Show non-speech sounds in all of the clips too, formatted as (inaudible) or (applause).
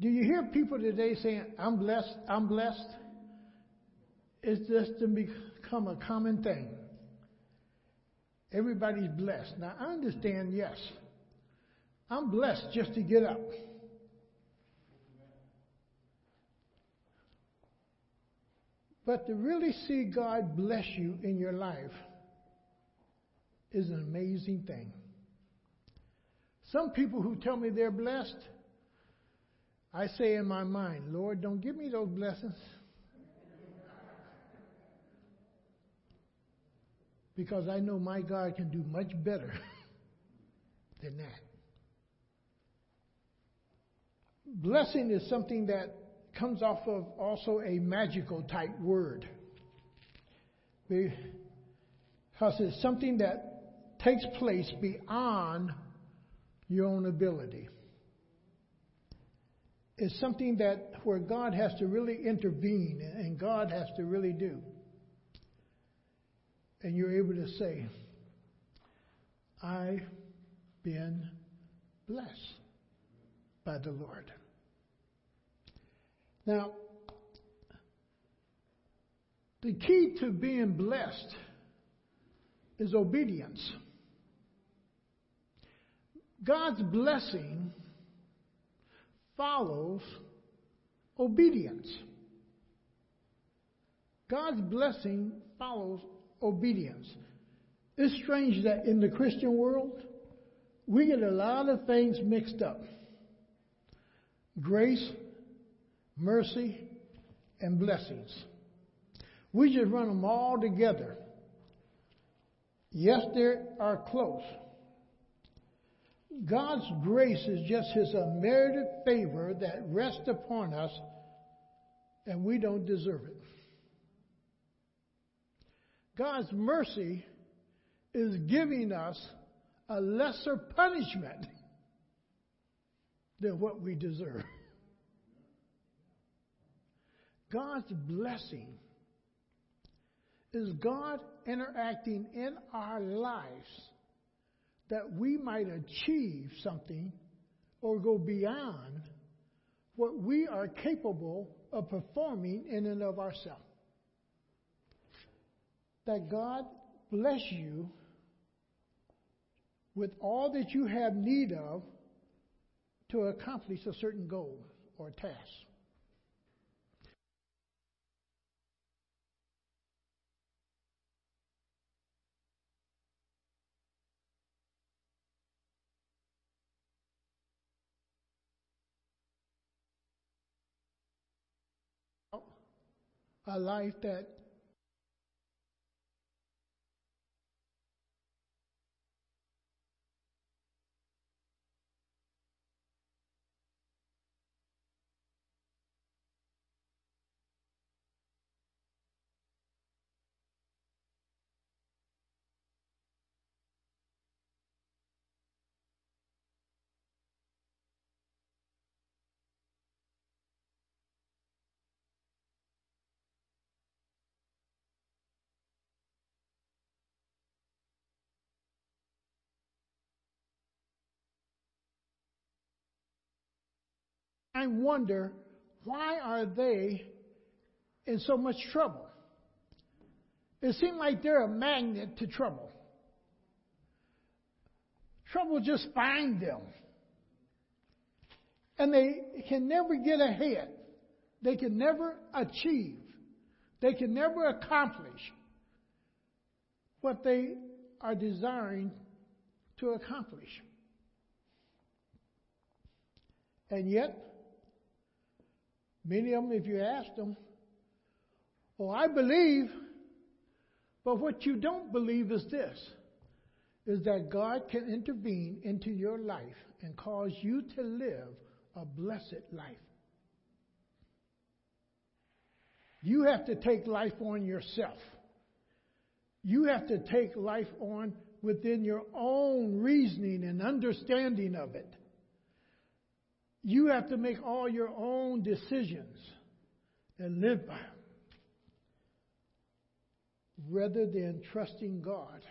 Do you hear people today saying, I'm blessed, I'm blessed? It's just to become a common thing. Everybody's blessed. Now, I understand, yes. I'm blessed just to get up. But to really see God bless you in your life is an amazing thing. Some people who tell me they're blessed, I say in my mind, Lord, don't give me those blessings. Because I know my God can do much better (laughs) than that. Blessing is something that comes off of also a magical type word. Because it's something that takes place beyond your own ability. It's something that where God has to really intervene and God has to really do. And you're able to say, I've been blessed by the Lord. Now, the key to being blessed is obedience. God's blessing follows obedience. God's blessing follows obedience. It's strange that in the Christian world, we get a lot of things mixed up. Grace mercy, and blessings. We just run them all together. Yes, they are close. God's grace is just His unmerited favor that rests upon us, and we don't deserve it. God's mercy is giving us a lesser punishment than what we deserve. God's blessing is God interacting in our lives that we might achieve something or go beyond what we are capable of performing in and of ourselves. That God bless you with all that you have need of to accomplish a certain goal or task. A life that I wonder why are they in so much trouble? It seems like they're a magnet to trouble. Trouble just finds them. And they can never get ahead. They can never achieve. They can never accomplish what they are desiring to accomplish. And yet, Many of them, if you ask them, oh, I believe, but what you don't believe is this, is that God can intervene into your life and cause you to live a blessed life. You have to take life on yourself. You have to take life on within your own reasoning and understanding of it. You have to make all your own decisions and live by them rather than trusting God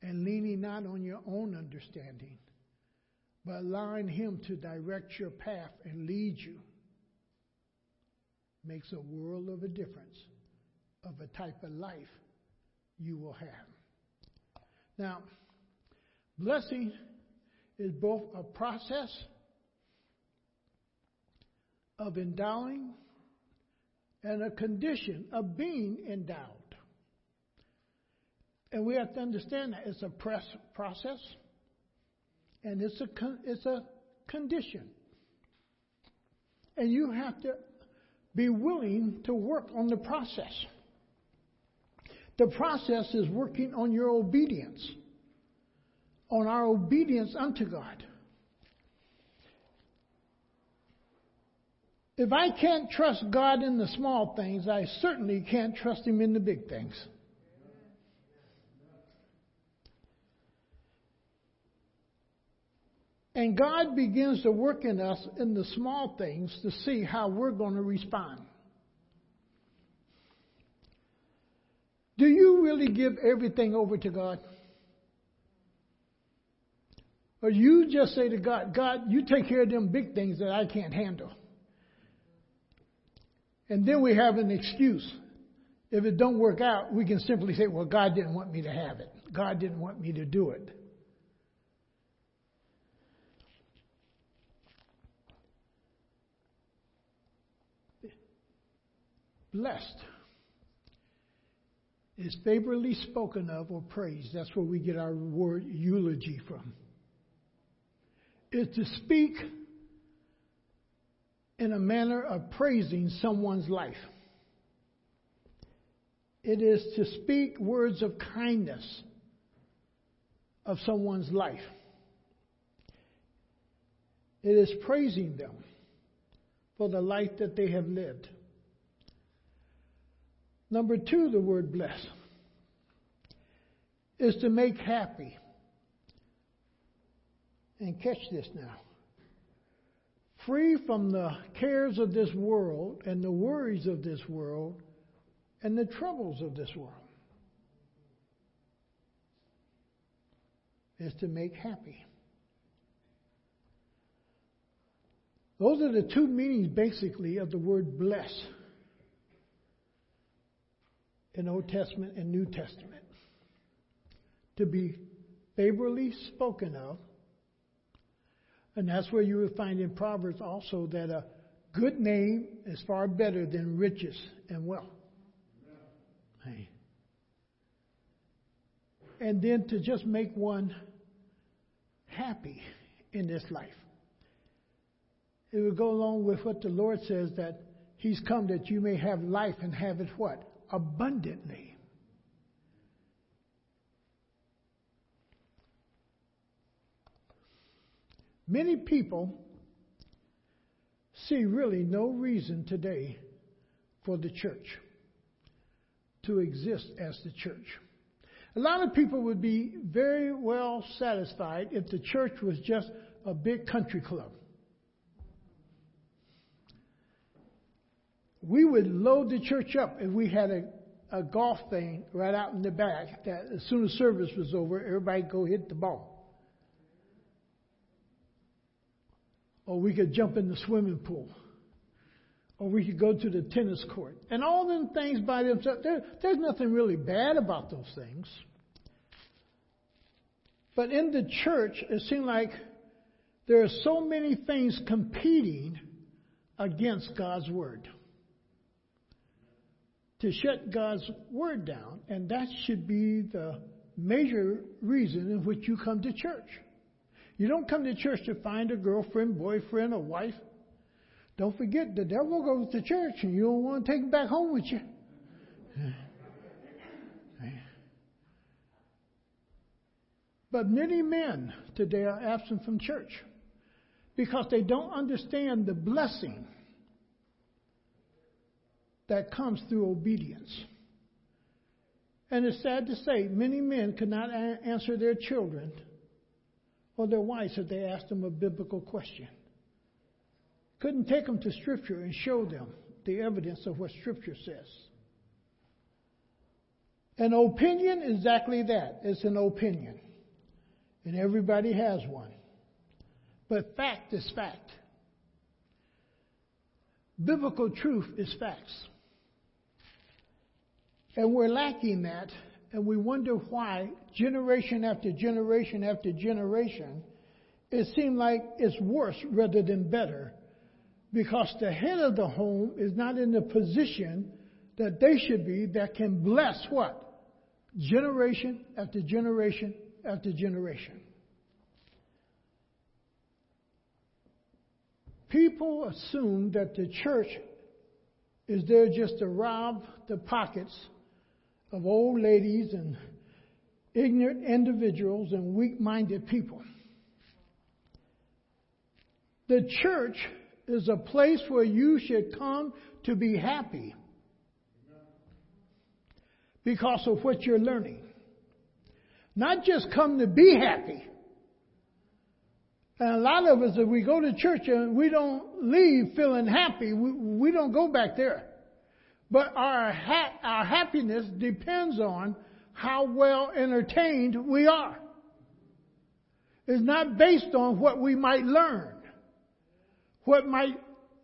and leaning not on your own understanding, but allowing Him to direct your path and lead you makes a world of a difference of a type of life you will have. Now, blessing is both a process of endowing and a condition of being endowed. And we have to understand that it's a process and it's a, it's a condition. And you have to be willing to work on the process. The process is working on your obedience, on our obedience unto God. If I can't trust God in the small things, I certainly can't trust Him in the big things. And God begins to work in us in the small things to see how we're going to respond. Do you really give everything over to God? Or you just say to God, God, you take care of them big things that I can't handle. And then we have an excuse. If it don't work out, we can simply say, well, God didn't want me to have it. God didn't want me to do it. blessed is favorably spoken of or praised. That's where we get our word eulogy from. Is to speak in a manner of praising someone's life. It is to speak words of kindness of someone's life. It is praising them for the life that they have lived. Number two, the word bless is to make happy. And catch this now. Free from the cares of this world and the worries of this world and the troubles of this world. Is to make happy. Those are the two meanings basically of the word bless in Old Testament and New Testament. To be favorably spoken of. And that's where you will find in Proverbs also that a good name is far better than riches and wealth. Hey. And then to just make one happy in this life. It would go along with what the Lord says that He's come that you may have life and have it what? abundantly. Many people see really no reason today for the church to exist as the church. A lot of people would be very well satisfied if the church was just a big country club. we would load the church up if we had a, a golf thing right out in the back that as soon as service was over, everybody go hit the ball. Or we could jump in the swimming pool. Or we could go to the tennis court. And all them things by themselves, there, there's nothing really bad about those things. But in the church, it seemed like there are so many things competing against God's word to shut God's word down, and that should be the major reason in which you come to church. You don't come to church to find a girlfriend, boyfriend, or wife. Don't forget, the devil goes to church and you don't want to take him back home with you. But many men today are absent from church because they don't understand the blessing that comes through obedience. And it's sad to say, many men could not a- answer their children or their wives if they asked them a biblical question. Couldn't take them to Scripture and show them the evidence of what Scripture says. An opinion, is exactly that. It's an opinion. And everybody has one. But fact is fact. Biblical truth is facts. And we're lacking that, and we wonder why, generation after generation after generation, it seems like it's worse rather than better. Because the head of the home is not in the position that they should be that can bless what? Generation after generation after generation. People assume that the church is there just to rob the pockets of old ladies and ignorant individuals and weak minded people. The church is a place where you should come to be happy because of what you're learning. Not just come to be happy. And a lot of us, if we go to church and we don't leave feeling happy, we, we don't go back there. But our, ha- our happiness depends on how well entertained we are. It's not based on what we might learn, what might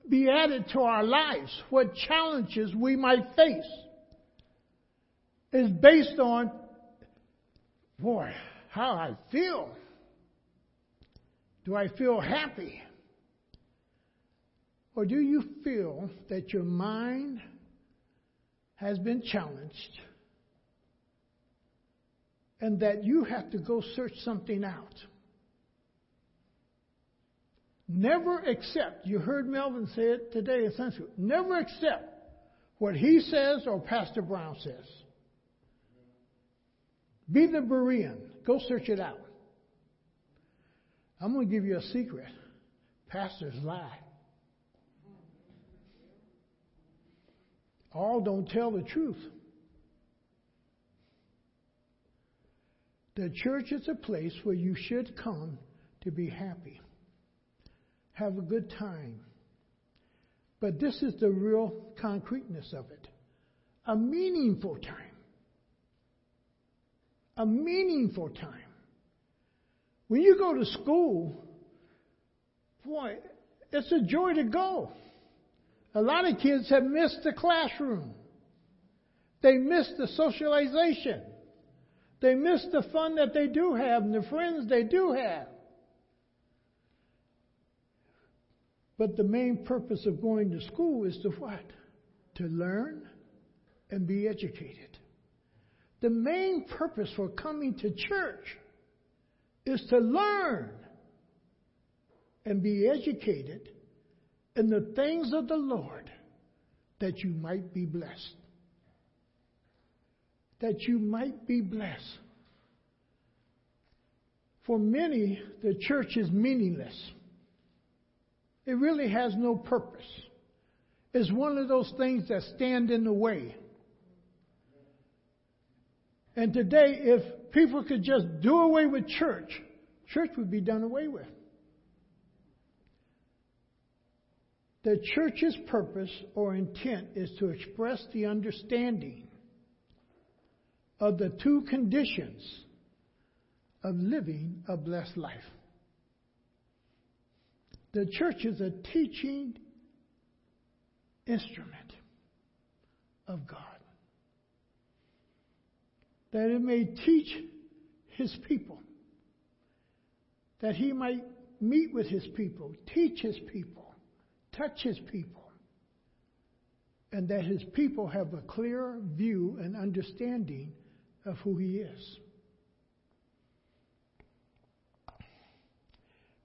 be added to our lives, what challenges we might face. It's based on, boy, how I feel. Do I feel happy? Or do you feel that your mind has been challenged and that you have to go search something out? Never accept, you heard Melvin say it today essentially, never accept what he says or Pastor Brown says. Be the Berean. Go search it out. I'm going to give you a secret. Pastors lie. All don't tell the truth. The church is a place where you should come to be happy, have a good time. But this is the real concreteness of it a meaningful time. A meaningful time. When you go to school, boy, it's a joy to go. A lot of kids have missed the classroom. They miss the socialization. They miss the fun that they do have and the friends they do have. But the main purpose of going to school is to what? To learn and be educated. The main purpose for coming to church is to learn and be educated in the things of the Lord that you might be blessed. That you might be blessed. For many, the church is meaningless. It really has no purpose. It's one of those things that stand in the way. And today, if people could just do away with church, church would be done away with. The church's purpose or intent is to express the understanding of the two conditions of living a blessed life. The church is a teaching instrument of God that it may teach his people, that he might meet with his people, teach his people, touch his people, and that his people have a clear view and understanding of who he is.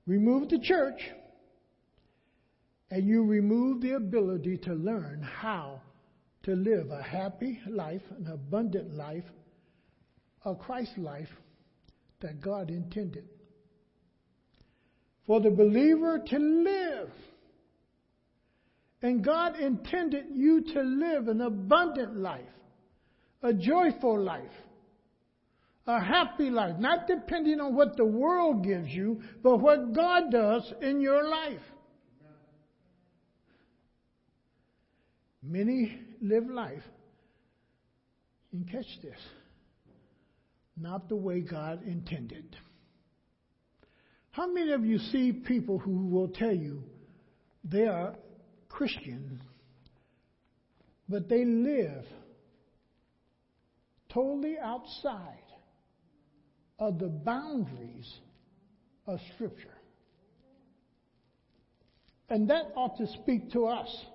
Remove the church, and you remove the ability to learn how to live a happy life, an abundant life, a Christ life that God intended. For the believer to live. And God intended you to live an abundant life, a joyful life, a happy life, not depending on what the world gives you, but what God does in your life. Many live life. Can catch this not the way God intended. How many of you see people who will tell you they are Christian, but they live totally outside of the boundaries of Scripture? And that ought to speak to us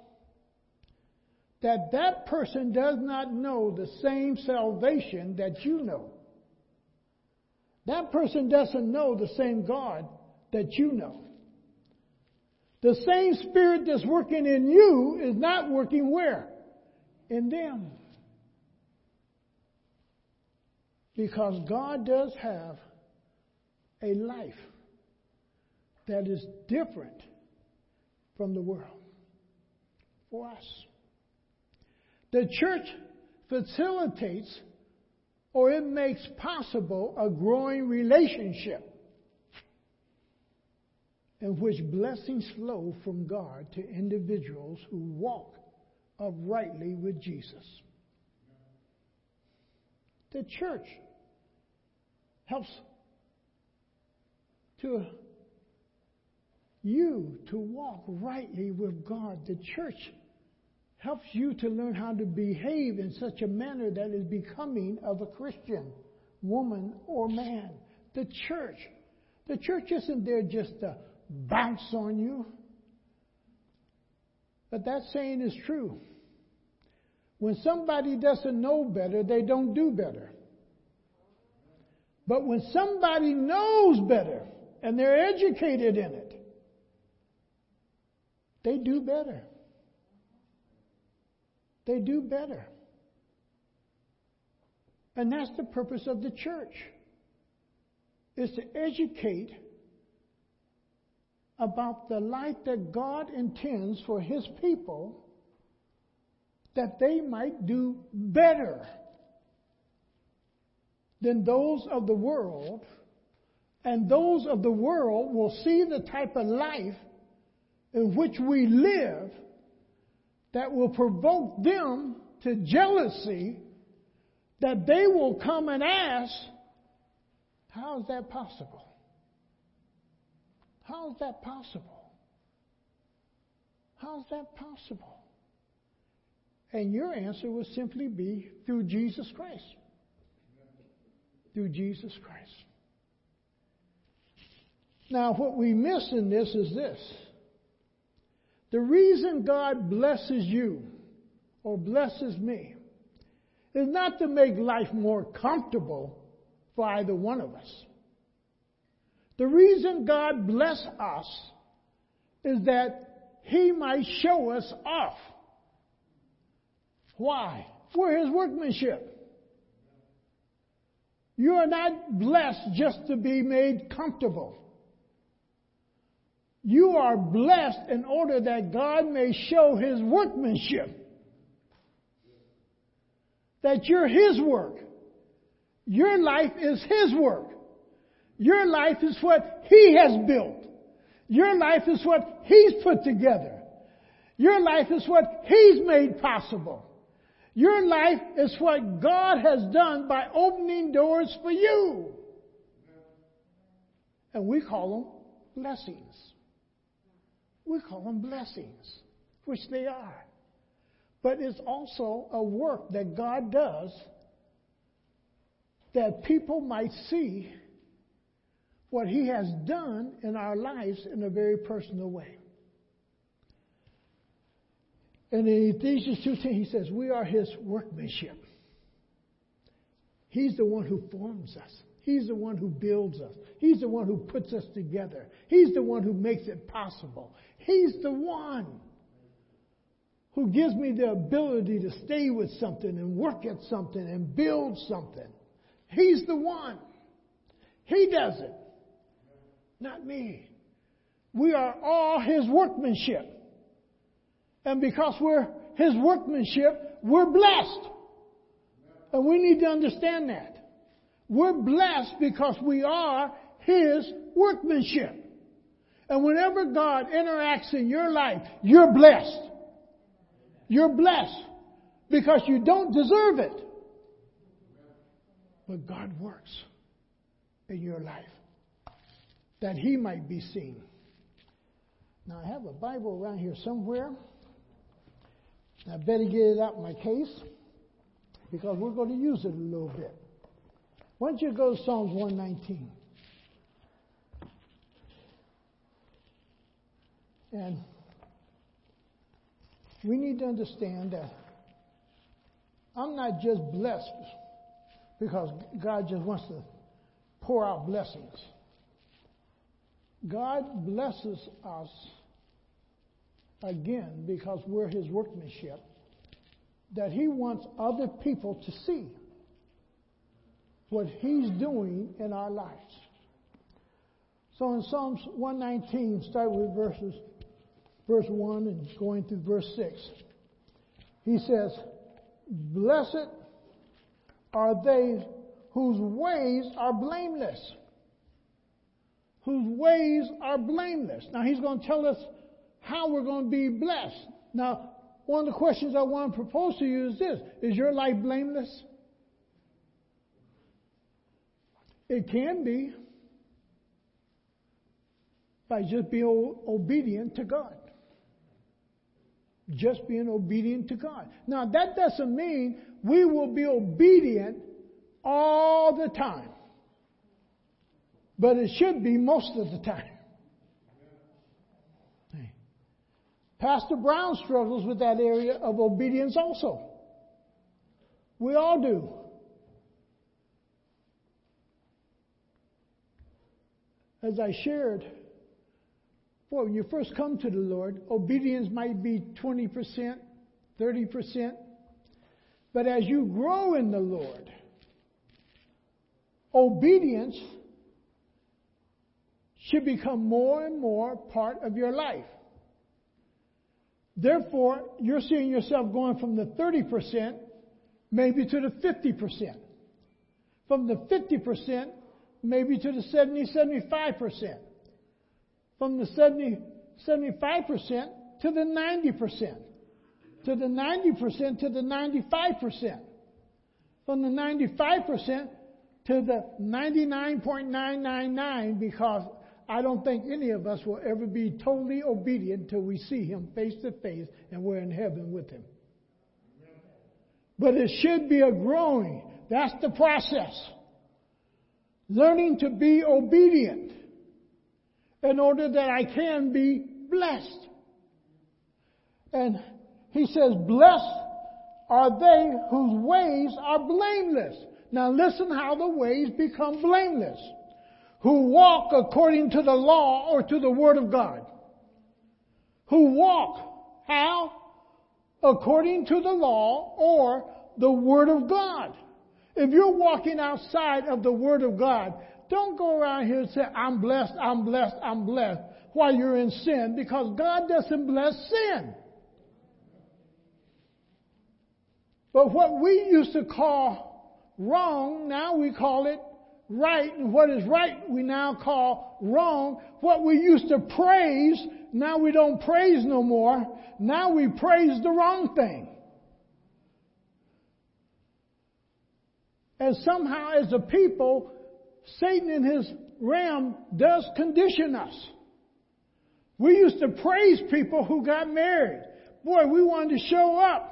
that that person does not know the same salvation that you know. That person doesn't know the same God that you know. The same spirit that's working in you is not working where? In them. Because God does have a life that is different from the world for us. The church facilitates or it makes possible a growing relationship in which blessings flow from God to individuals who walk uprightly with Jesus. The church helps to you to walk rightly with God. The church helps you to learn how to behave in such a manner that is becoming of a Christian woman or man. The church. The church isn't there just to bounce on you. But that saying is true. When somebody doesn't know better, they don't do better. But when somebody knows better and they're educated in it, they do better they do better. And that's the purpose of the church is to educate about the life that God intends for his people that they might do better than those of the world and those of the world will see the type of life in which we live that will provoke them to jealousy that they will come and ask, How is that possible? How is that possible? How is that possible? And your answer will simply be through Jesus Christ. Through Jesus Christ. Now, what we miss in this is this the reason God blesses you or blesses me is not to make life more comfortable for either one of us. The reason God bless us is that He might show us off. Why? For His workmanship. You are not blessed just to be made comfortable. You are blessed in order that God may show His workmanship. That you're His work. Your life is His work. Your life is what He has built. Your life is what He's put together. Your life is what He's made possible. Your life is what God has done by opening doors for you. And we call them blessings. We call them blessings, which they are. But it's also a work that God does that people might see what He has done in our lives in a very personal way. And in Ephesians 2.10 he says, we are His workmanship. He's the one who forms us. He's the one who builds us. He's the one who puts us together. He's the one who makes it possible. He's the one who gives me the ability to stay with something and work at something and build something. He's the one. He does it. Not me. We are all His workmanship. And because we're His workmanship, we're blessed. And we need to understand that. We're blessed because we are His workmanship. And whenever God interacts in your life, you're blessed. You're blessed because you don't deserve it. But God works in your life that he might be seen. Now, I have a Bible around here somewhere. I better get it out of my case because we're going to use it a little bit. Why don't you go to Psalms 119? And we need to understand that I'm not just blessed because God just wants to pour out blessings. God blesses us again because we're His workmanship that He wants other people to see what He's doing in our lives. So in Psalms 119, start with verses, verse 1 and going through verse 6, he says, Blessed are they whose ways are blameless. Whose ways are blameless. Now he's going to tell us how we're going to be blessed. Now, one of the questions I want to propose to you is this Is your life blameless? It can be by just being obedient to God. Just being obedient to God. Now, that doesn't mean we will be obedient all the time. But it should be most of the time. Pastor Brown struggles with that area of obedience also. We all do. As I shared, boy, when you first come to the Lord, obedience might be 20%, 30%. But as you grow in the Lord, obedience should become more and more part of your life. Therefore, you're seeing yourself going from the 30% maybe to the 50%. From the 50% maybe to the 70, 75%. From the 70, 75% to the 90%. To the 90% to the 95%. From the 95% to the 99.999 because I don't think any of us will ever be totally obedient until we see Him face to face and we're in heaven with Him. But it should be a growing. That's the process. Learning to be obedient in order that I can be blessed. And he says, Blessed are they whose ways are blameless. Now listen how the ways become blameless who walk according to the law or to the Word of God. Who walk, how? According to the law or the Word of God. If you're walking outside of the Word of God, don't go around here and say, I'm blessed, I'm blessed, I'm blessed, while you're in sin, because God doesn't bless sin. But what we used to call wrong, now we call it right and what is right we now call wrong. What we used to praise, now we don't praise no more. Now we praise the wrong thing. And somehow as a people, Satan in his realm does condition us. We used to praise people who got married. Boy, we wanted to show up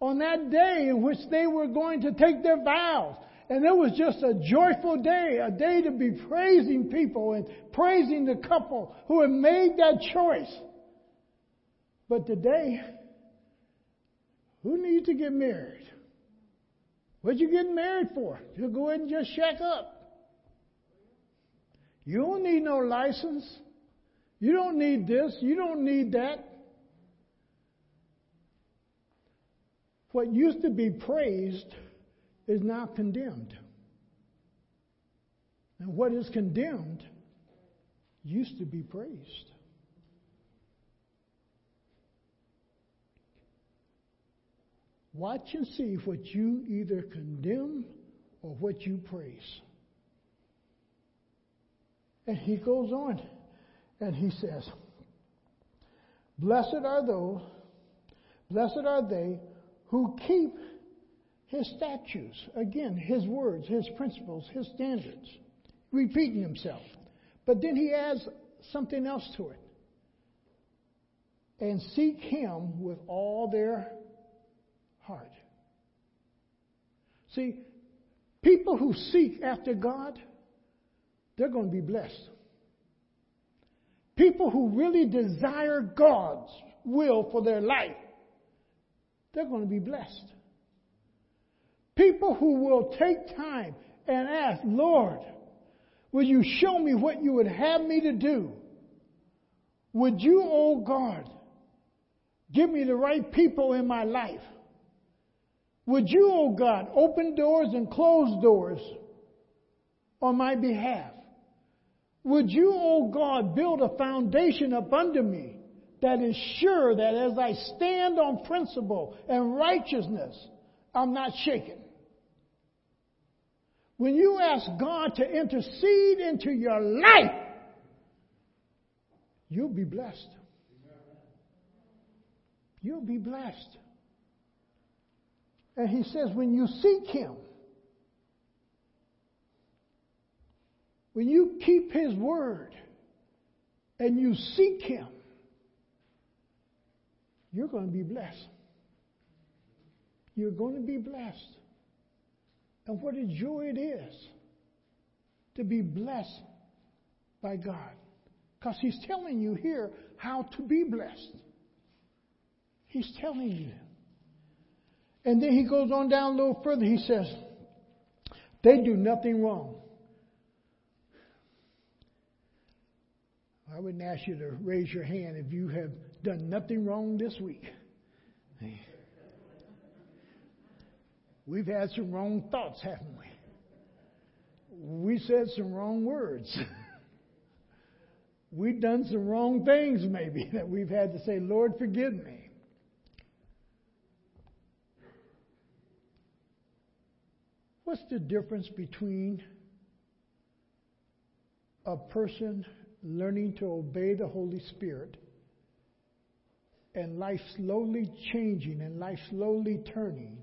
on that day in which they were going to take their vows. And it was just a joyful day, a day to be praising people and praising the couple who had made that choice. But today, who needs to get married? What you getting married for? You go ahead and just shack up. You don't need no license. You don't need this. You don't need that. What used to be praised is now condemned. And what is condemned used to be praised. Watch and see what you either condemn or what you praise. And he goes on and he says, Blessed are those, blessed are they who keep his statutes. Again, his words, his principles, his standards. Repeating himself. But then he adds something else to it. And seek him with all their heart. See, people who seek after God, they're going to be blessed. People who really desire God's will for their life, they're going to be blessed. People who will take time and ask, Lord, will you show me what you would have me to do? Would you, oh God, give me the right people in my life? Would you, oh God, open doors and close doors on my behalf? Would you, oh God, build a foundation up under me that is sure that as I stand on principle and righteousness, I'm not shaken? When you ask God to intercede into your life, you'll be blessed. You'll be blessed. And he says, when you seek him, when you keep his word and you seek him, you're going to be blessed. You're going to be blessed. And what a joy it is to be blessed by God. Because He's telling you here how to be blessed. He's telling you. And then He goes on down a little further. He says, They do nothing wrong. I wouldn't ask you to raise your hand if you have done nothing wrong this week. We've had some wrong thoughts, haven't we? We said some wrong words. (laughs) we've done some wrong things, maybe, (laughs) that we've had to say, Lord, forgive me. What's the difference between a person learning to obey the Holy Spirit and life slowly changing and life slowly turning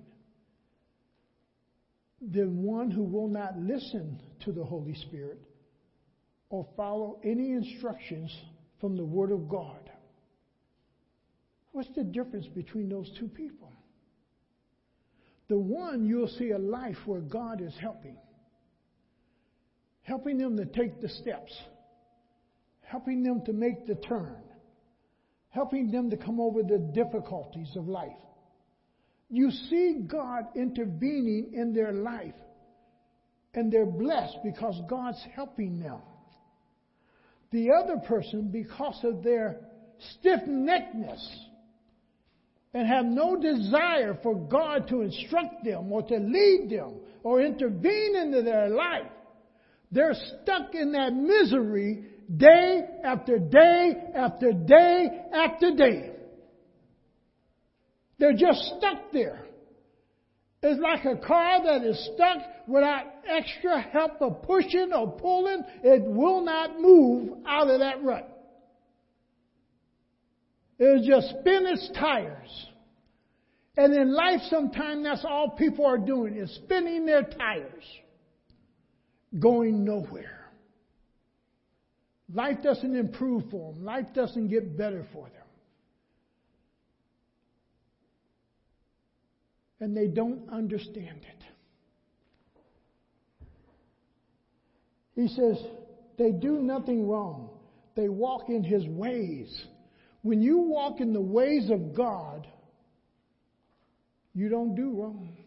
than one who will not listen to the Holy Spirit or follow any instructions from the Word of God. What's the difference between those two people? The one, you'll see a life where God is helping, helping them to take the steps, helping them to make the turn, helping them to come over the difficulties of life you see God intervening in their life. And they're blessed because God's helping them. The other person, because of their stiff neckedness and have no desire for God to instruct them or to lead them or intervene into their life, they're stuck in that misery day after day after day after day. They're just stuck there. It's like a car that is stuck without extra help of pushing or pulling. It will not move out of that rut. It'll just spin its tires. And in life, sometimes that's all people are doing is spinning their tires, going nowhere. Life doesn't improve for them. Life doesn't get better for them. And they don't understand it. He says, they do nothing wrong. They walk in His ways. When you walk in the ways of God, you don't do wrong.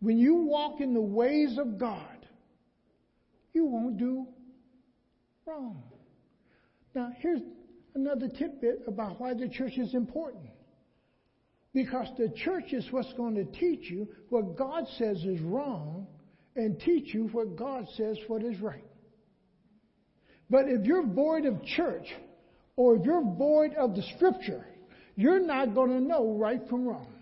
When you walk in the ways of God, you won't do wrong. Now, here's another tidbit about why the church is important. Because the church is what's going to teach you what God says is wrong and teach you what God says what is right. But if you're void of church or if you're void of the scripture, you're not going to know right from wrong.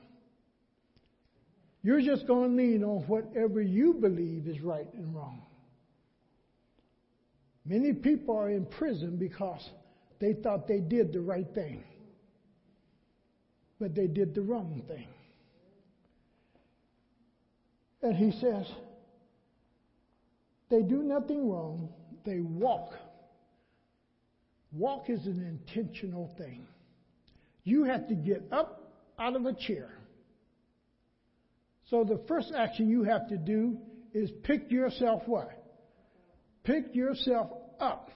You're just going to lean on whatever you believe is right and wrong. Many people are in prison because they thought they did the right thing but they did the wrong thing. And he says, they do nothing wrong. they walk. Walk is an intentional thing. You have to get up out of a chair. So the first action you have to do is pick yourself what? Pick yourself up.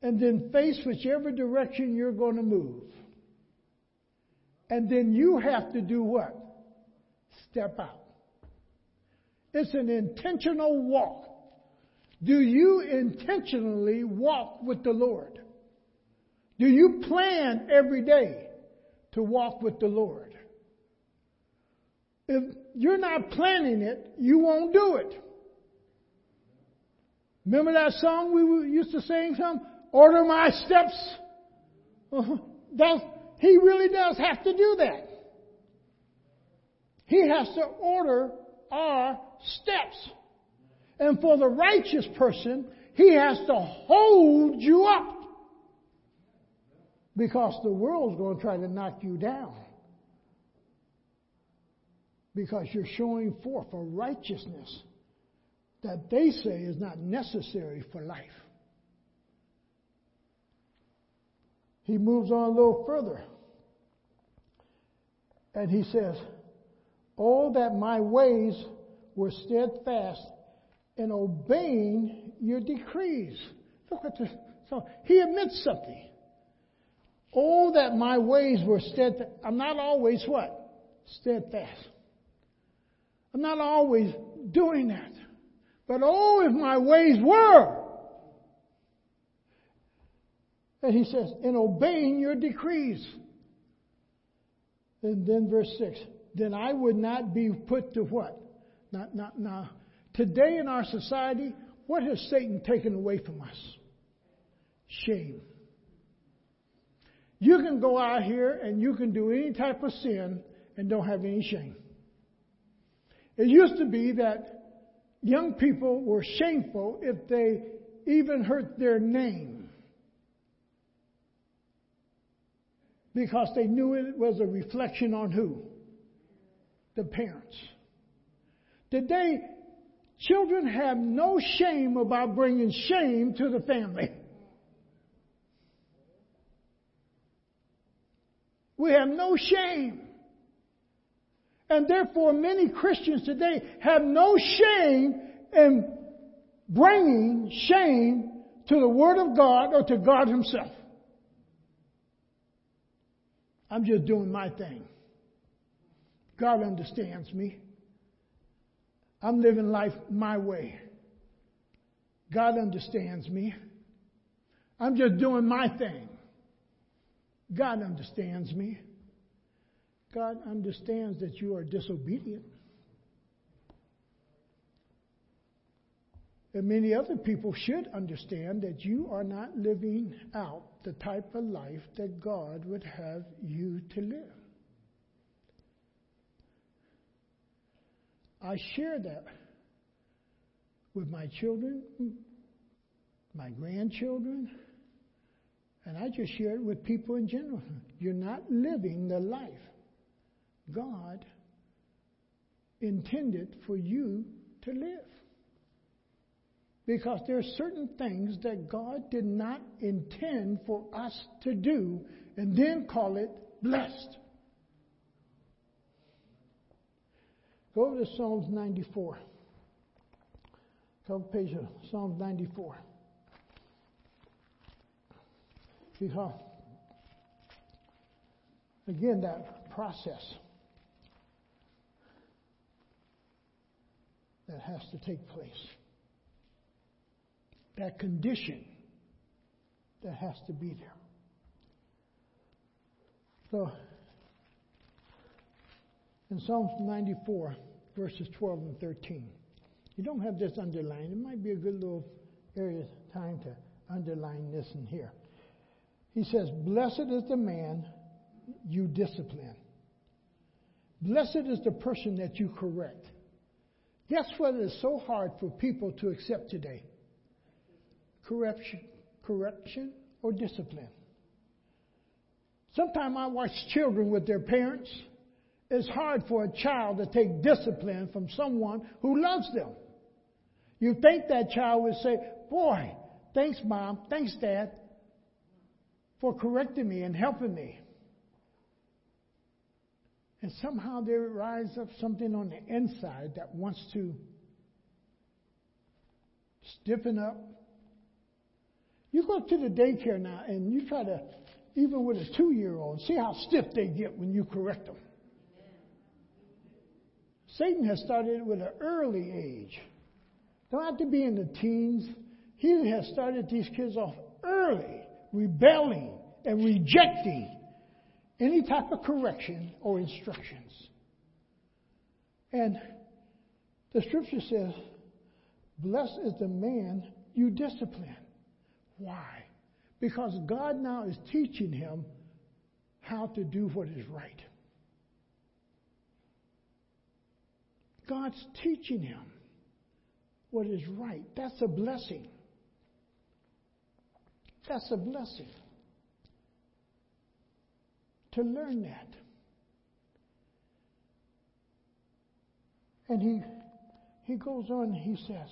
And then face whichever direction you're going to move. And then you have to do what? Step out. It's an intentional walk. Do you intentionally walk with the Lord? Do you plan every day to walk with the Lord? If you're not planning it, you won't do it. Remember that song we used to sing some? Order my steps. Uh-huh. He really does have to do that. He has to order our steps. And for the righteous person, he has to hold you up. Because the world's going to try to knock you down. Because you're showing forth a righteousness that they say is not necessary for life. He moves on a little further. And he says, Oh, that my ways were steadfast in obeying your decrees. Look at this. So he admits something. Oh, that my ways were steadfast. I'm not always what? Steadfast. I'm not always doing that. But oh, if my ways were. And he says, in obeying your decrees. And then verse 6 then I would not be put to what? Not, not, now. Today in our society, what has Satan taken away from us? Shame. You can go out here and you can do any type of sin and don't have any shame. It used to be that young people were shameful if they even hurt their name because they knew it was a reflection on who? the parents. Today, children have no shame about bringing shame to the family. We have no shame. And therefore, many Christians today have no shame in bringing shame to the Word of God or to God Himself. I'm just doing my thing. God understands me. I'm living life my way. God understands me. I'm just doing my thing. God understands me. God understands that you are disobedient. And many other people should understand that you are not living out the type of life that God would have you to live. I share that with my children, my grandchildren, and I just share it with people in general. You're not living the life God intended for you to live. Because there are certain things that God did not intend for us to do and then call it blessed. Go over to Psalms 94. Cover page of Psalms 94. Because, again, that process that has to take place, that condition that has to be there. So, in Psalms 94, verses 12 and 13. You don't have this underlined. It might be a good little area of time to underline this in here. He says, Blessed is the man you discipline. Blessed is the person that you correct. Guess what is so hard for people to accept today? Correction, correction or discipline. Sometimes I watch children with their parents it's hard for a child to take discipline from someone who loves them. You think that child would say, Boy, thanks, mom, thanks, dad, for correcting me and helping me. And somehow there rises up something on the inside that wants to stiffen up. You go to the daycare now and you try to, even with a two year old, see how stiff they get when you correct them. Satan has started with an early age. Don't have to be in the teens. He has started these kids off early, rebelling and rejecting any type of correction or instructions. And the scripture says, Blessed is the man you discipline. Why? Because God now is teaching him how to do what is right. God's teaching him what is right. That's a blessing. That's a blessing to learn that. And he, he goes on, he says,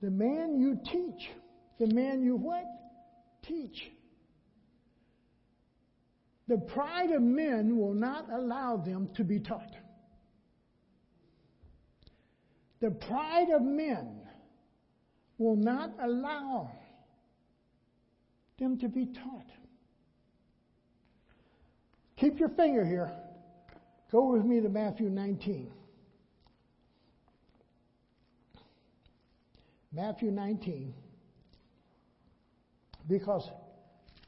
The man you teach, the man you what? Teach. The pride of men will not allow them to be taught. The pride of men will not allow them to be taught. Keep your finger here. Go with me to Matthew 19. Matthew 19. Because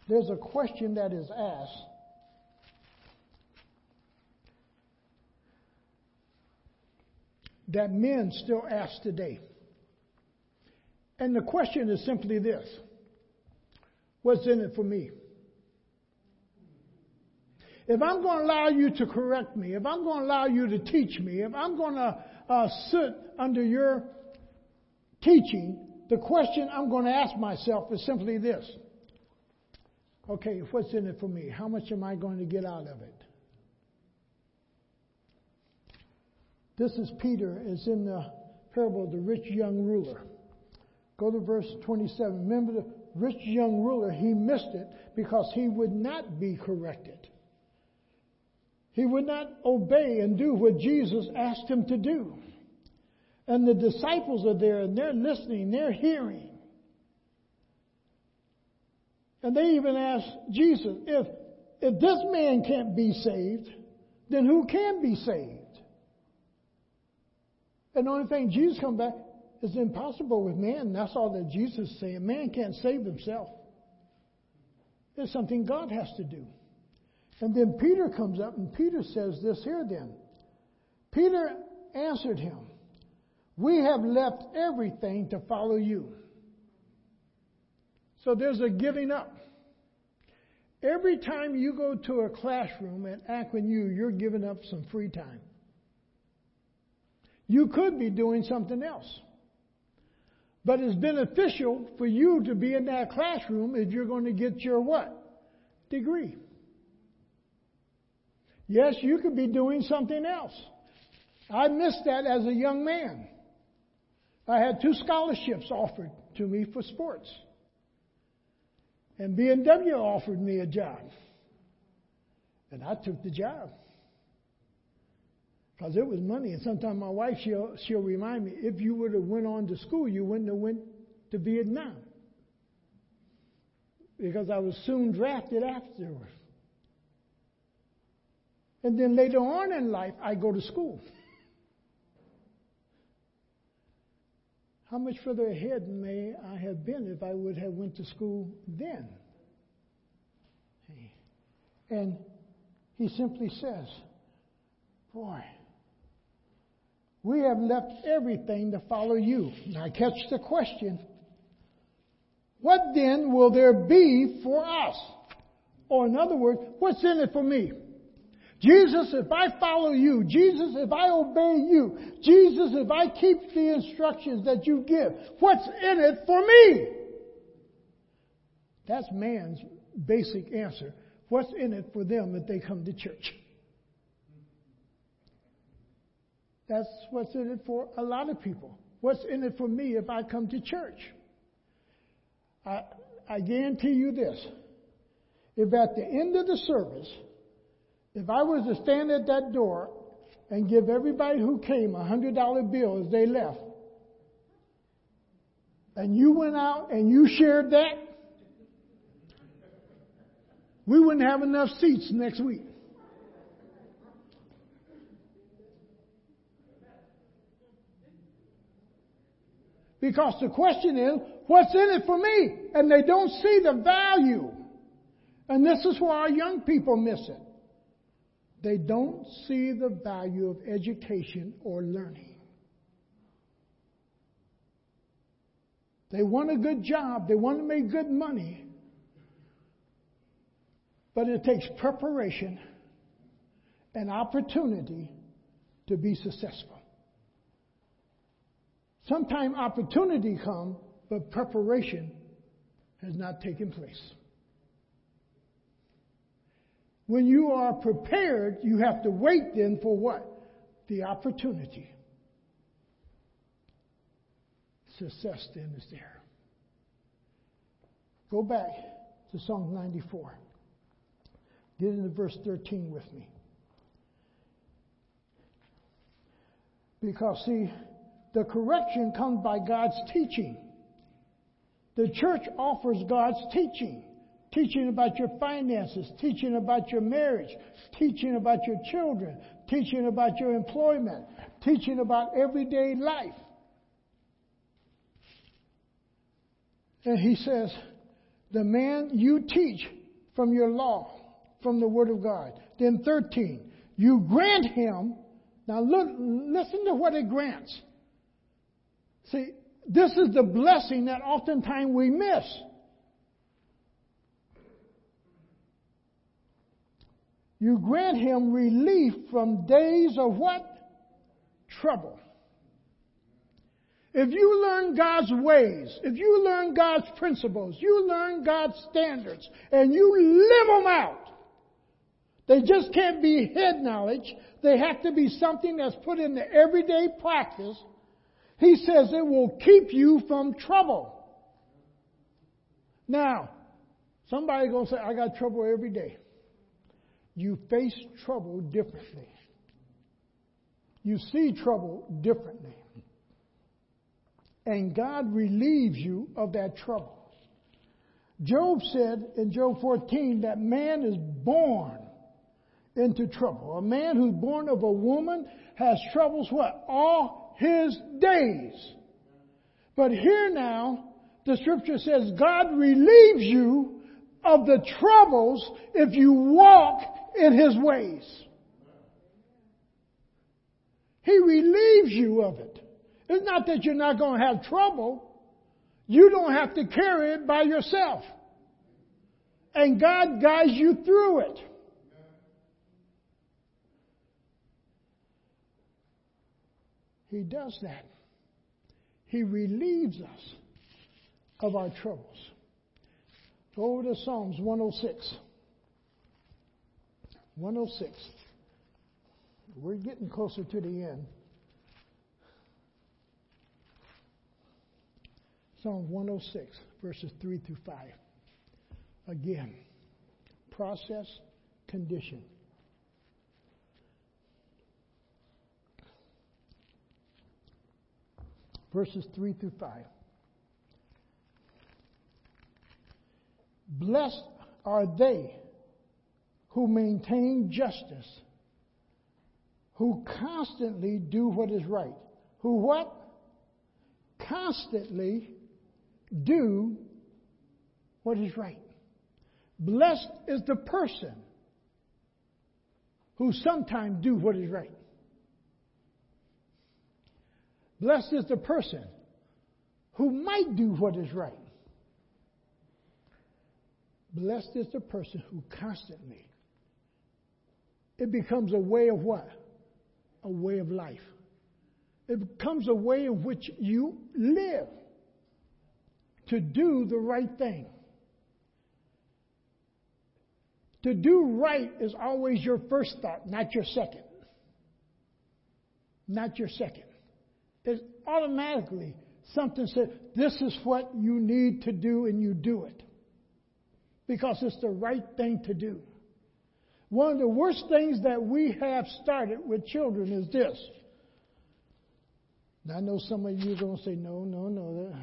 there's a question that is asked. That men still ask today. And the question is simply this What's in it for me? if I'm going to allow you to correct me, if I'm going to allow you to teach me, if I'm going to uh, sit under your teaching, the question I'm going to ask myself is simply this. Okay, what's in it for me? How much am I going to get out of it? This is Peter, is in the parable of the rich young ruler. Go to verse 27. Remember the rich young ruler, he missed it because he would not be corrected. He would not obey and do what Jesus asked him to do. And the disciples are there and they're listening, they're hearing. And they even ask Jesus, if, if this man can't be saved, then who can be saved? And the only thing Jesus come back is impossible with man. That's all that Jesus is saying. Man can't save himself. It's something God has to do. And then Peter comes up and Peter says this here then. Peter answered him, We have left everything to follow you. So there's a giving up. Every time you go to a classroom at Akron U, you're giving up some free time. You could be doing something else. But it's beneficial for you to be in that classroom if you're going to get your what? Degree. Yes, you could be doing something else. I missed that as a young man. I had two scholarships offered to me for sports. And B&W offered me a job. And I took the job. Because it was money. And sometimes my wife, she'll, she'll remind me, if you would have went on to school, you wouldn't have went to Vietnam. Because I was soon drafted afterwards. And then later on in life, I go to school. How much further ahead may I have been if I would have went to school then? And he simply says, Boy, we have left everything to follow you. Now catch the question. What then will there be for us? Or in other words, what's in it for me? Jesus, if I follow you, Jesus, if I obey you, Jesus, if I keep the instructions that you give, what's in it for me? That's man's basic answer. What's in it for them if they come to church? That's what's in it for a lot of people. What's in it for me if I come to church? I, I guarantee you this. If at the end of the service, if I was to stand at that door and give everybody who came a hundred dollar bill as they left, and you went out and you shared that, we wouldn't have enough seats next week. Because the question is, what's in it for me? And they don't see the value. And this is why our young people miss it. They don't see the value of education or learning. They want a good job, they want to make good money, but it takes preparation and opportunity to be successful. Sometimes opportunity comes, but preparation has not taken place. When you are prepared, you have to wait then for what? The opportunity. Success then is there. Go back to Psalm 94. Get into verse 13 with me. Because, see, the correction comes by God's teaching. The church offers God's teaching teaching about your finances, teaching about your marriage, teaching about your children, teaching about your employment, teaching about everyday life. And he says, the man you teach from your law, from the Word of God. Then 13, you grant him, now look, listen to what it grants. See, this is the blessing that oftentimes we miss. You grant him relief from days of what? Trouble. If you learn God's ways, if you learn God's principles, you learn God's standards, and you live them out, they just can't be head knowledge. They have to be something that's put into everyday practice. He says it will keep you from trouble. Now, somebody gonna say, I got trouble every day you face trouble differently. You see trouble differently. And God relieves you of that trouble. Job said in Job 14 that man is born into trouble. A man who's born of a woman has troubles what? All his days. But here now, the scripture says God relieves you of the troubles if you walk in his ways. He relieves you of it. It's not that you're not going to have trouble. You don't have to carry it by yourself. And God guides you through it. He does that. He relieves us of our troubles. Go to Psalms 106. 106. We're getting closer to the end. Psalm 106, verses 3 through 5. Again, process, condition. Verses 3 through 5. Blessed are they who maintain justice, who constantly do what is right. Who what? Constantly do what is right. Blessed is the person who sometimes do what is right. Blessed is the person who might do what is right. Blessed is the person who constantly it becomes a way of what? A way of life. It becomes a way in which you live to do the right thing. To do right is always your first thought, not your second. Not your second. it's automatically something said, this is what you need to do, and you do it. Because it's the right thing to do. One of the worst things that we have started with children is this. I know some of you are going to say, no, no, no.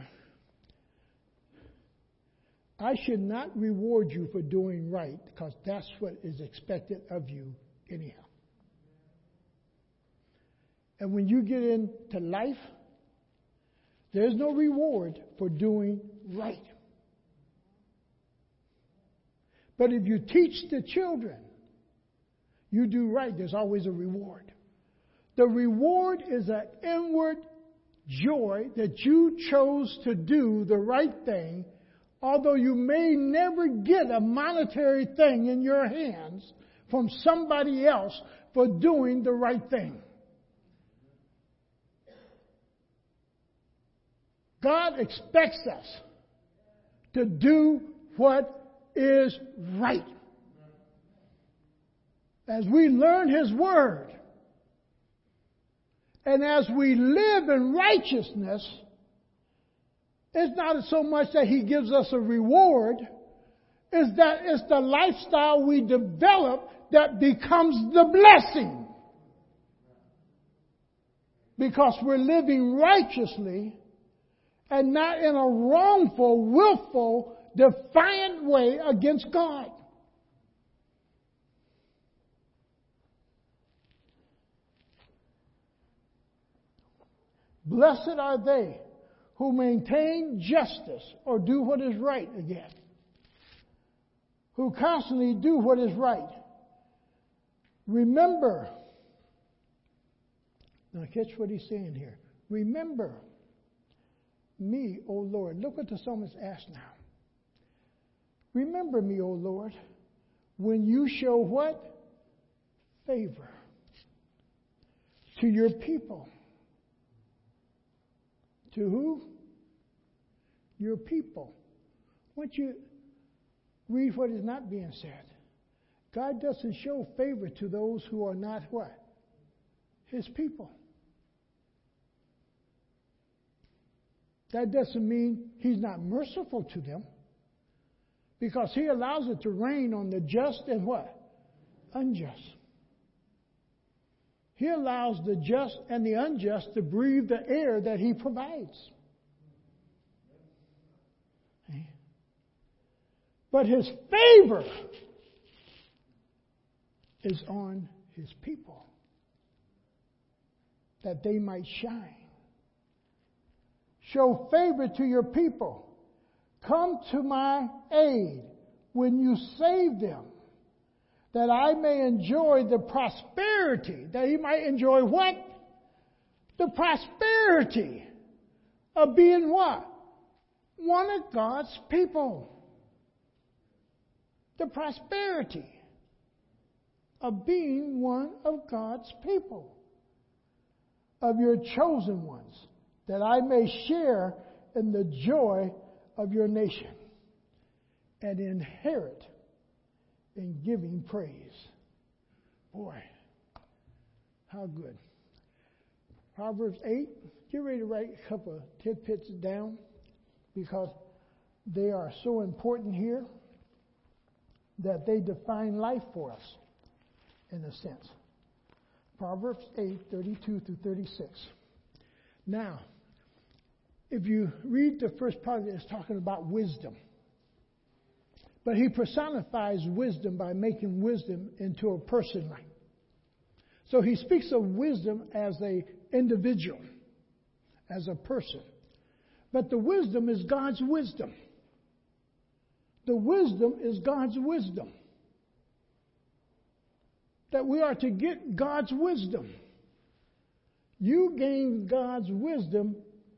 I should not reward you for doing right because that's what is expected of you anyhow. And when you get into life, there's no reward for doing right. But if you teach the children, you do right, there's always a reward. The reward is an inward joy that you chose to do the right thing, although you may never get a monetary thing in your hands from somebody else for doing the right thing. God expects us to do what is right. As we learn His Word, and as we live in righteousness, it's not so much that He gives us a reward, it's that it's the lifestyle we develop that becomes the blessing. Because we're living righteously and not in a wrongful, willful, defiant way against God. Blessed are they who maintain justice or do what is right again, who constantly do what is right. Remember, now catch what he's saying here. Remember me, O Lord. Look what the psalmist asked now. Remember me, O Lord, when you show what? Favor to your people. To who? Your people. Once you read what is not being said, God doesn't show favor to those who are not what? His people. That doesn't mean he's not merciful to them. Because he allows it to rain on the just and what? Unjust. He allows the just and the unjust to breathe the air that he provides. But his favor is on his people that they might shine. Show favor to your people. Come to my aid when you save them, that I may enjoy the prosperity, that he might enjoy what? The prosperity of being what? One of God's people. The prosperity of being one of God's people, of your chosen ones that I may share in the joy of your nation and inherit in giving praise. Boy, how good. Proverbs 8, get ready to write a couple of tidbits down because they are so important here that they define life for us in a sense. Proverbs 8, 32 through 36. Now, if you read the first part it's talking about wisdom. But he personifies wisdom by making wisdom into a person. like. So he speaks of wisdom as a individual, as a person. But the wisdom is God's wisdom. The wisdom is God's wisdom. That we are to get God's wisdom. You gain God's wisdom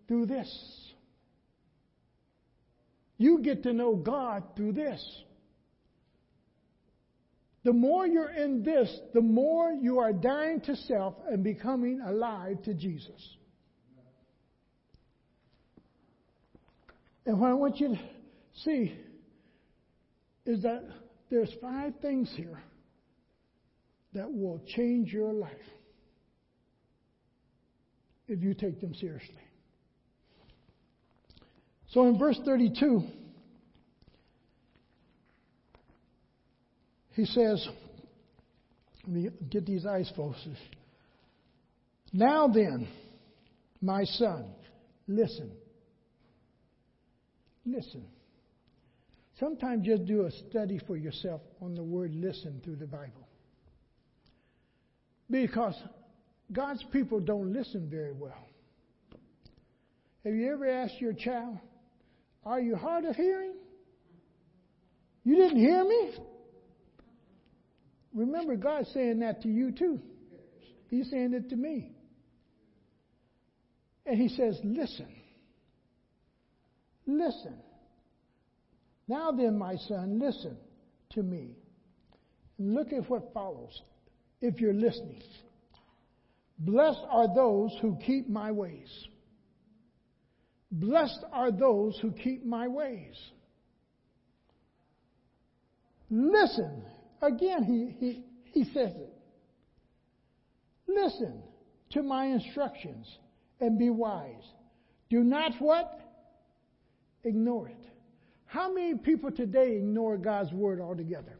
through this. You get to know God through this. The more you're in this, the more you are dying to self and becoming alive to Jesus. And what I want you to see is that there's five things here that will change your life. if you take them seriously. So in verse 32, he says, let me get these eyes focused. Now then, my son, listen. Listen. Sometimes just do a study for yourself on the word listen through the Bible. Because God's people don't listen very well. Have you ever asked your child, Are you hard of hearing? You didn't hear me? Remember, God's saying that to you too. He's saying it to me. And He says, Listen. Listen. Now then, my son, listen to me. Look at what follows if you're listening. Blessed are those who keep my ways. Blessed are those who keep my ways. Listen. Again, he, he, he says it. Listen to my instructions and be wise. Do not what? Ignore it. How many people today ignore God's word altogether?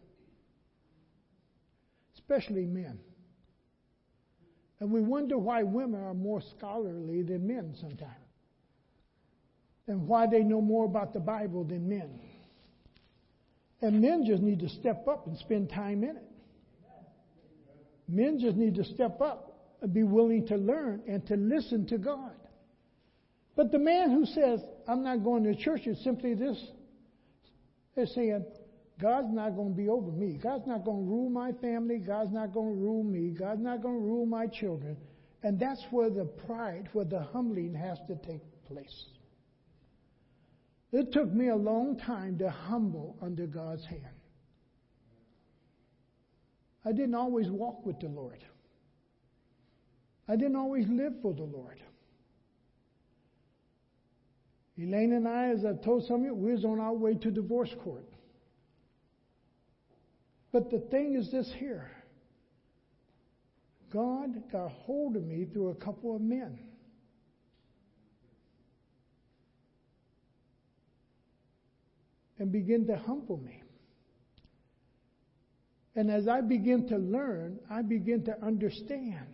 Especially men. And we wonder why women are more scholarly than men sometimes. And why they know more about the Bible than men. And men just need to step up and spend time in it. Men just need to step up and be willing to learn and to listen to God. But the man who says, I'm not going to church is simply this they're saying, God's not going to be over me. God's not going to rule my family. God's not going to rule me. God's not going to rule my children. And that's where the pride, where the humbling has to take place. It took me a long time to humble under God's hand. I didn't always walk with the Lord. I didn't always live for the Lord. Elaine and I, as I've told some of you, we was on our way to divorce court. But the thing is this here. God got hold of me through a couple of men. And begin to humble me. And as I begin to learn, I begin to understand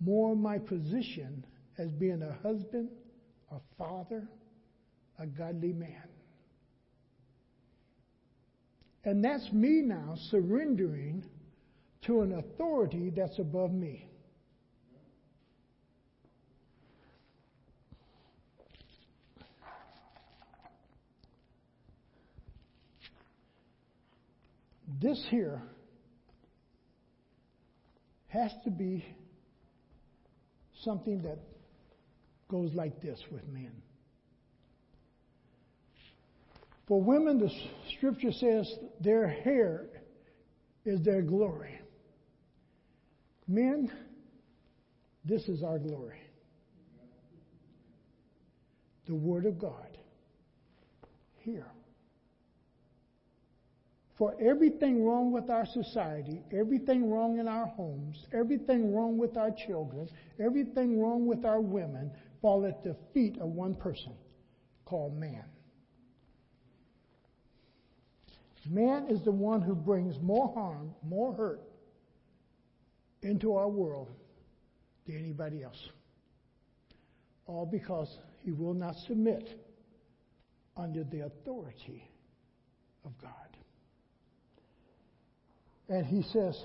more my position as being a husband a father, a godly man. And that's me now surrendering to an authority that's above me. This here has to be something that goes like this with men. For women, the scripture says their hair is their glory. Men, this is our glory. The Word of God. Here. For everything wrong with our society, everything wrong in our homes, everything wrong with our children, everything wrong with our women, fall at the feet of one person called man. Man is the one who brings more harm, more hurt into our world than anybody else. All because he will not submit under the authority of God. And he says,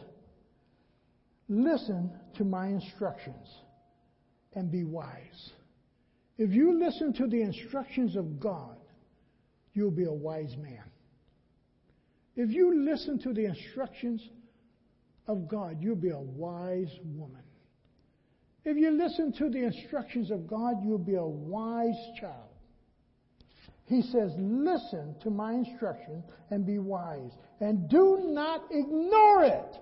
Listen to my instructions and be wise. If you listen to the instructions of God, you'll be a wise man. If you listen to the instructions of God, you'll be a wise woman. If you listen to the instructions of God, you'll be a wise child. He says, Listen to my instruction and be wise, and do not ignore it.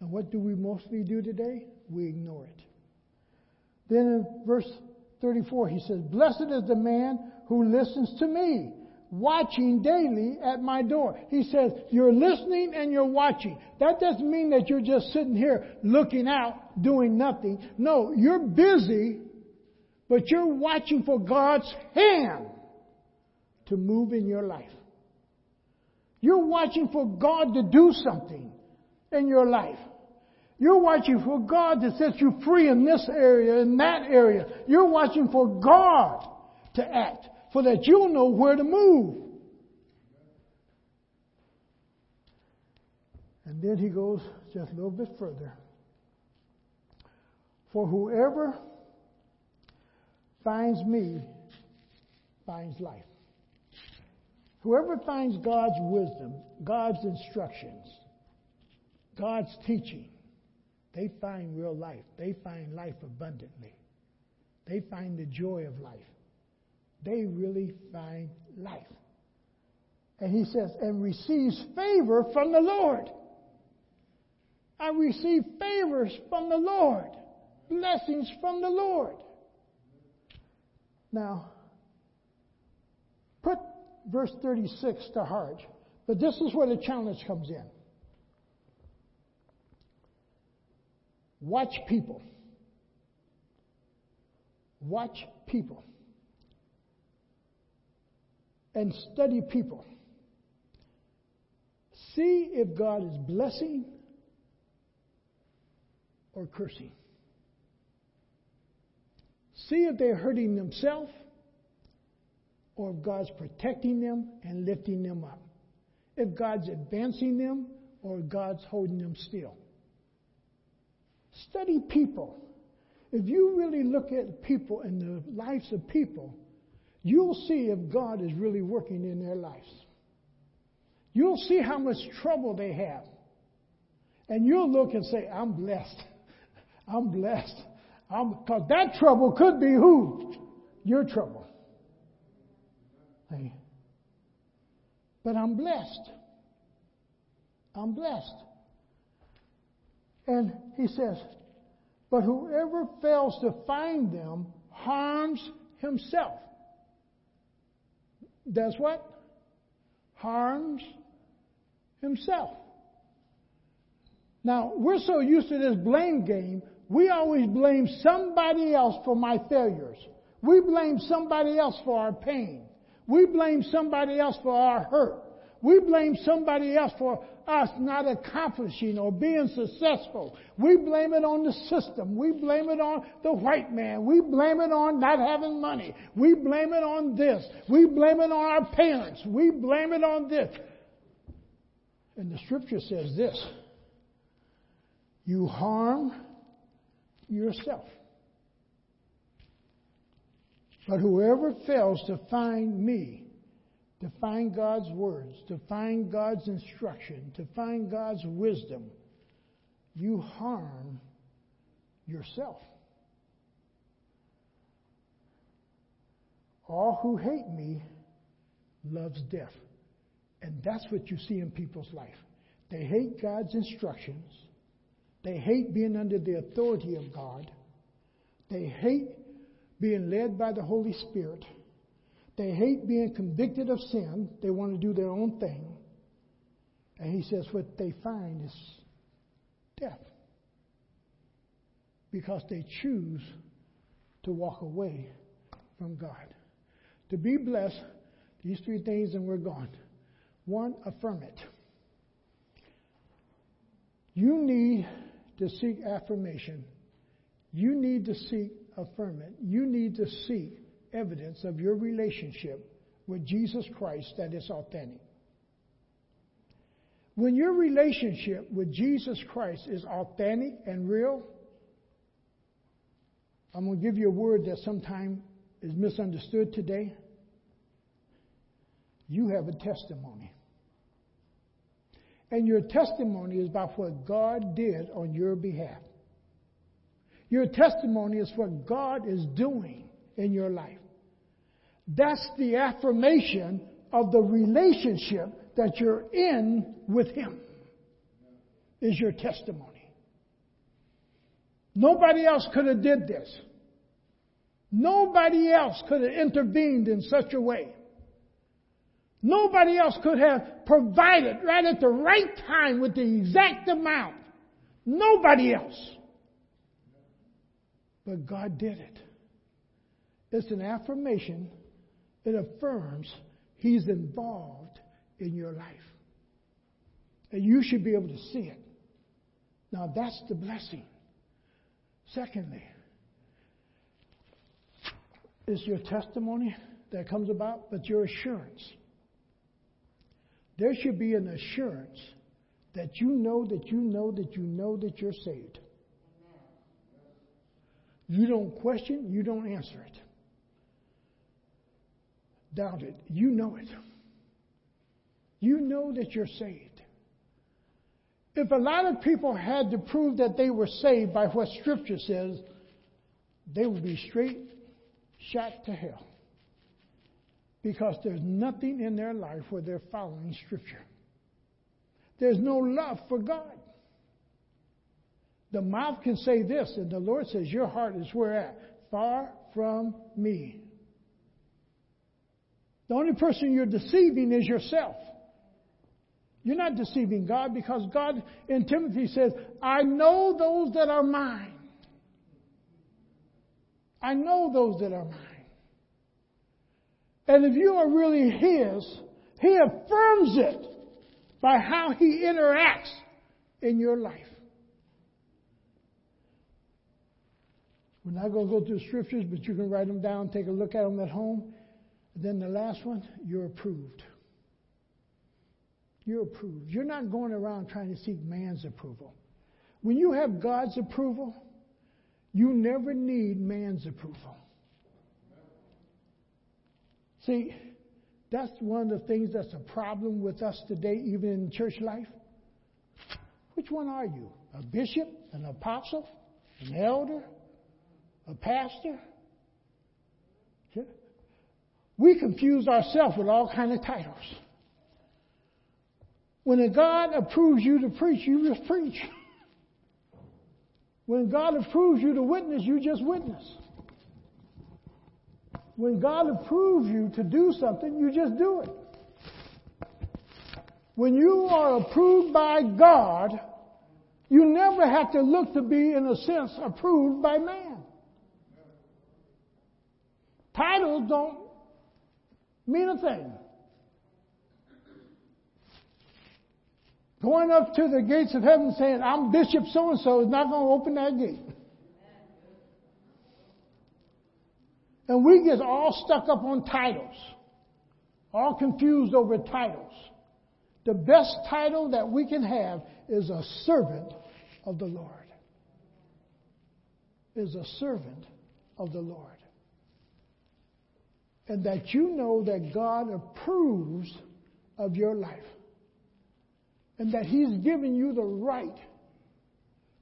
And what do we mostly do today? We ignore it. Then in verse 34, he says, Blessed is the man who listens to me. watching daily at my door. He says, You're listening and you're watching. That doesn't mean that you're just sitting here looking out, doing nothing. No, you're busy, but you're watching for God's hand to move in your life. You're watching for God to do something in your life. You're watching for God to set you free in this area, in that area. You're watching for God to act so that you'll know where to move. And then he goes just a little bit further. For whoever finds me finds life. Whoever finds God's wisdom, God's instructions, God's teaching, they find real life. They find life abundantly. They find the joy of life they really find life. And he says, and receives favor from the Lord. I receive favors from the Lord, blessings from the Lord. Now, put verse 36 to heart, but this is where the challenge comes in. Watch people. Watch people and study people. See if God is blessing or cursing. See if they're hurting themselves or if God's protecting them and lifting them up. If God's advancing them or God's holding them still. Study people. If you really look at people and the lives of people, you'll see if God is really working in their lives. You'll see how much trouble they have. And you'll look and say, I'm blessed. (laughs) I'm blessed. Because that trouble could be who? Your trouble. But I'm blessed. I'm blessed. And he says, but whoever fails to find them harms himself does what? Harms himself. Now, we're so used to this blame game, we always blame somebody else for my failures. We blame somebody else for our pain. We blame somebody else for our hurt. We blame somebody else for us not accomplishing or being successful. We blame it on the system. We blame it on the white man. We blame it on not having money. We blame it on this. We blame it on our parents. We blame it on this. And the scripture says this you harm yourself. But whoever fails to find me, to find God's words, to find God's instruction, to find God's wisdom, you harm yourself. All who hate me loves death. And that's what you see in people's life. They hate God's instructions. They hate being under the authority of God. They hate being led by the Holy Spirit. They hate being convicted of sin. They want to do their own thing. And he says what they find is death. Because they choose to walk away from God. To be blessed, these three things and we're gone. One, affirm it. You need to seek affirmation. You need to seek affirmation. You need to seek evidence of your relationship with Jesus Christ that is authentic. When your relationship with Jesus Christ is authentic and real, I'm going to give you a word that sometimes is misunderstood today. You have a testimony. And your testimony is about what God did on your behalf. Your testimony is what God is doing in your life. That's the affirmation of the relationship that you're in with Him, is your testimony. Nobody else could have did this. Nobody else could have intervened in such a way. Nobody else could have provided right at the right time with the exact amount. Nobody else. But God did it. It's an affirmation. It affirms He's involved in your life. And you should be able to see it. Now that's the blessing. Secondly, it's your testimony that comes about, but your assurance. There should be an assurance that you know that you know that you know that you're saved. You don't question, you don't answer it. Doubt it. You know it. You know that you're saved. If a lot of people had to prove that they were saved by what Scripture says, they would be straight shot to hell. Because there's nothing in their life where they're following Scripture. There's no love for God. The mouth can say this, and the Lord says, Your heart is where at? Far from me. The only person you're deceiving is yourself. You're not deceiving God because God in Timothy says, I know those that are mine. I know those that are mine. And if you are really His, He affirms it by how He interacts in your life. We're not going to go through scriptures, but you can write them down, take a look at them at home. Then the last one, you're approved. You're approved. You're not going around trying to seek man's approval. When you have God's approval, you never need man's approval. See, that's one of the things that's a problem with us today, even in church life. Which one are you? A bishop? An apostle? An elder? A pastor? We confuse ourselves with all kind of titles. When a God approves you to preach, you just preach. When God approves you to witness, you just witness. When God approves you to do something, you just do it. When you are approved by God, you never have to look to be, in a sense, approved by man. Titles don't mean a thing. Going up to the gates of heaven saying, I'm Bishop so and so, is not going to open that gate. And we get all stuck up on titles, all confused over titles. The best title that we can have is a servant of the Lord. Is a servant of the Lord. And that you know that God approves of your life and that He's given you the right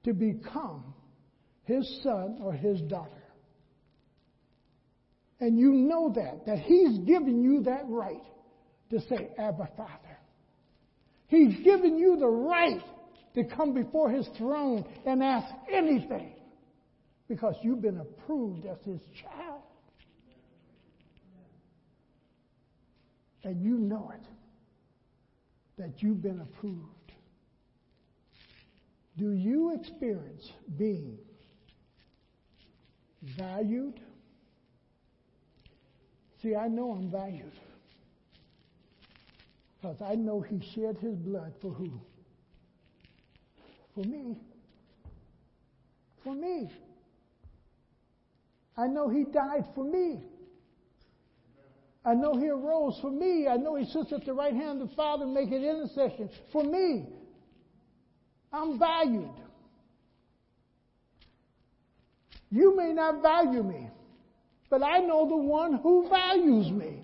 to become His son or His daughter. And you know that, that He's given you that right to say, Abba, Father. He's given you the right to come before His throne and ask anything because you've been approved as His child. And you know it that you've been approved? Do you experience being valued? See, I know I'm valued. Because I know he shed his blood for who? For me. For me. I know he died for me. I know he arose for me. I know he sits at the right hand of the Father making intercession for me. I'm valued. You may not value me, but I know the one who values me.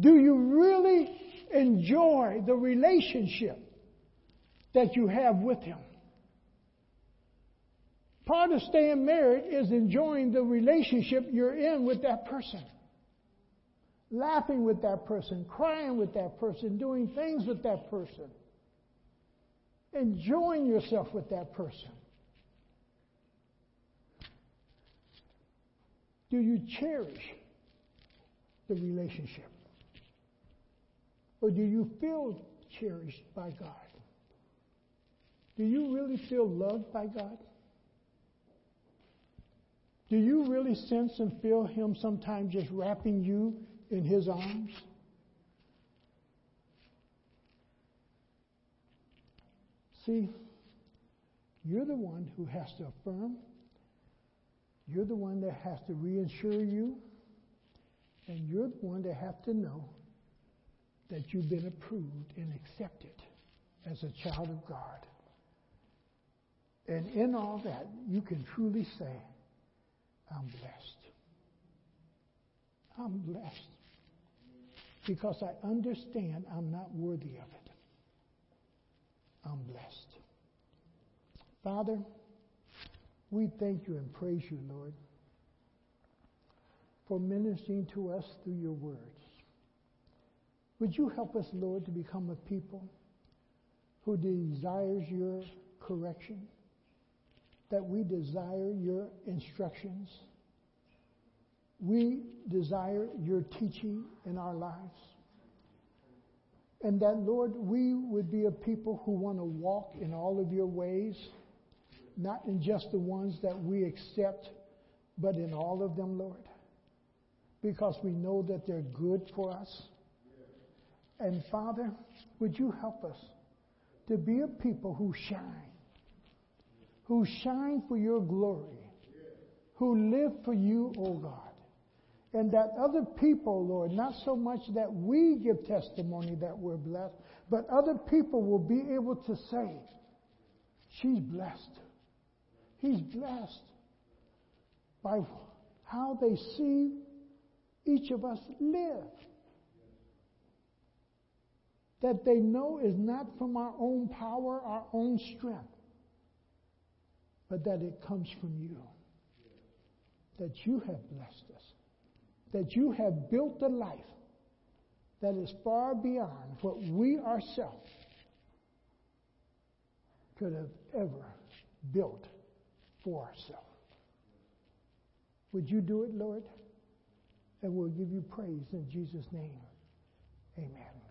Do you really enjoy the relationship that you have with him? Part of staying married is enjoying the relationship you're in with that person. Laughing with that person, crying with that person, doing things with that person. Enjoying yourself with that person. Do you cherish the relationship? Or do you feel cherished by God? Do you really feel loved by God? Do you really sense and feel Him sometimes just wrapping you in His arms? See, you're the one who has to affirm. You're the one that has to reassure you. And you're the one that has to know that you've been approved and accepted as a child of God. And in all that, you can truly say, I'm blessed. I'm blessed. Because I understand I'm not worthy of it. I'm blessed. Father, we thank you and praise you, Lord, for ministering to us through your words. Would you help us, Lord, to become a people who desires your correction, that we desire your instructions, we desire your teaching in our lives. And that, Lord, we would be a people who want to walk in all of your ways, not in just the ones that we accept, but in all of them, Lord, because we know that they're good for us. And Father, would you help us to be a people who shine, who shine for your glory, who live for you, O oh God and that other people, Lord, not so much that we give testimony that we're blessed, but other people will be able to say, She's blessed. He's blessed by how they see each of us live. That they know is not from our own power, our own strength, but that it comes from you. That you have blessed us that you have built a life that is far beyond what we ourselves could have ever built for ourselves. Would you do it, Lord? And we'll give you praise in Jesus' name. Amen.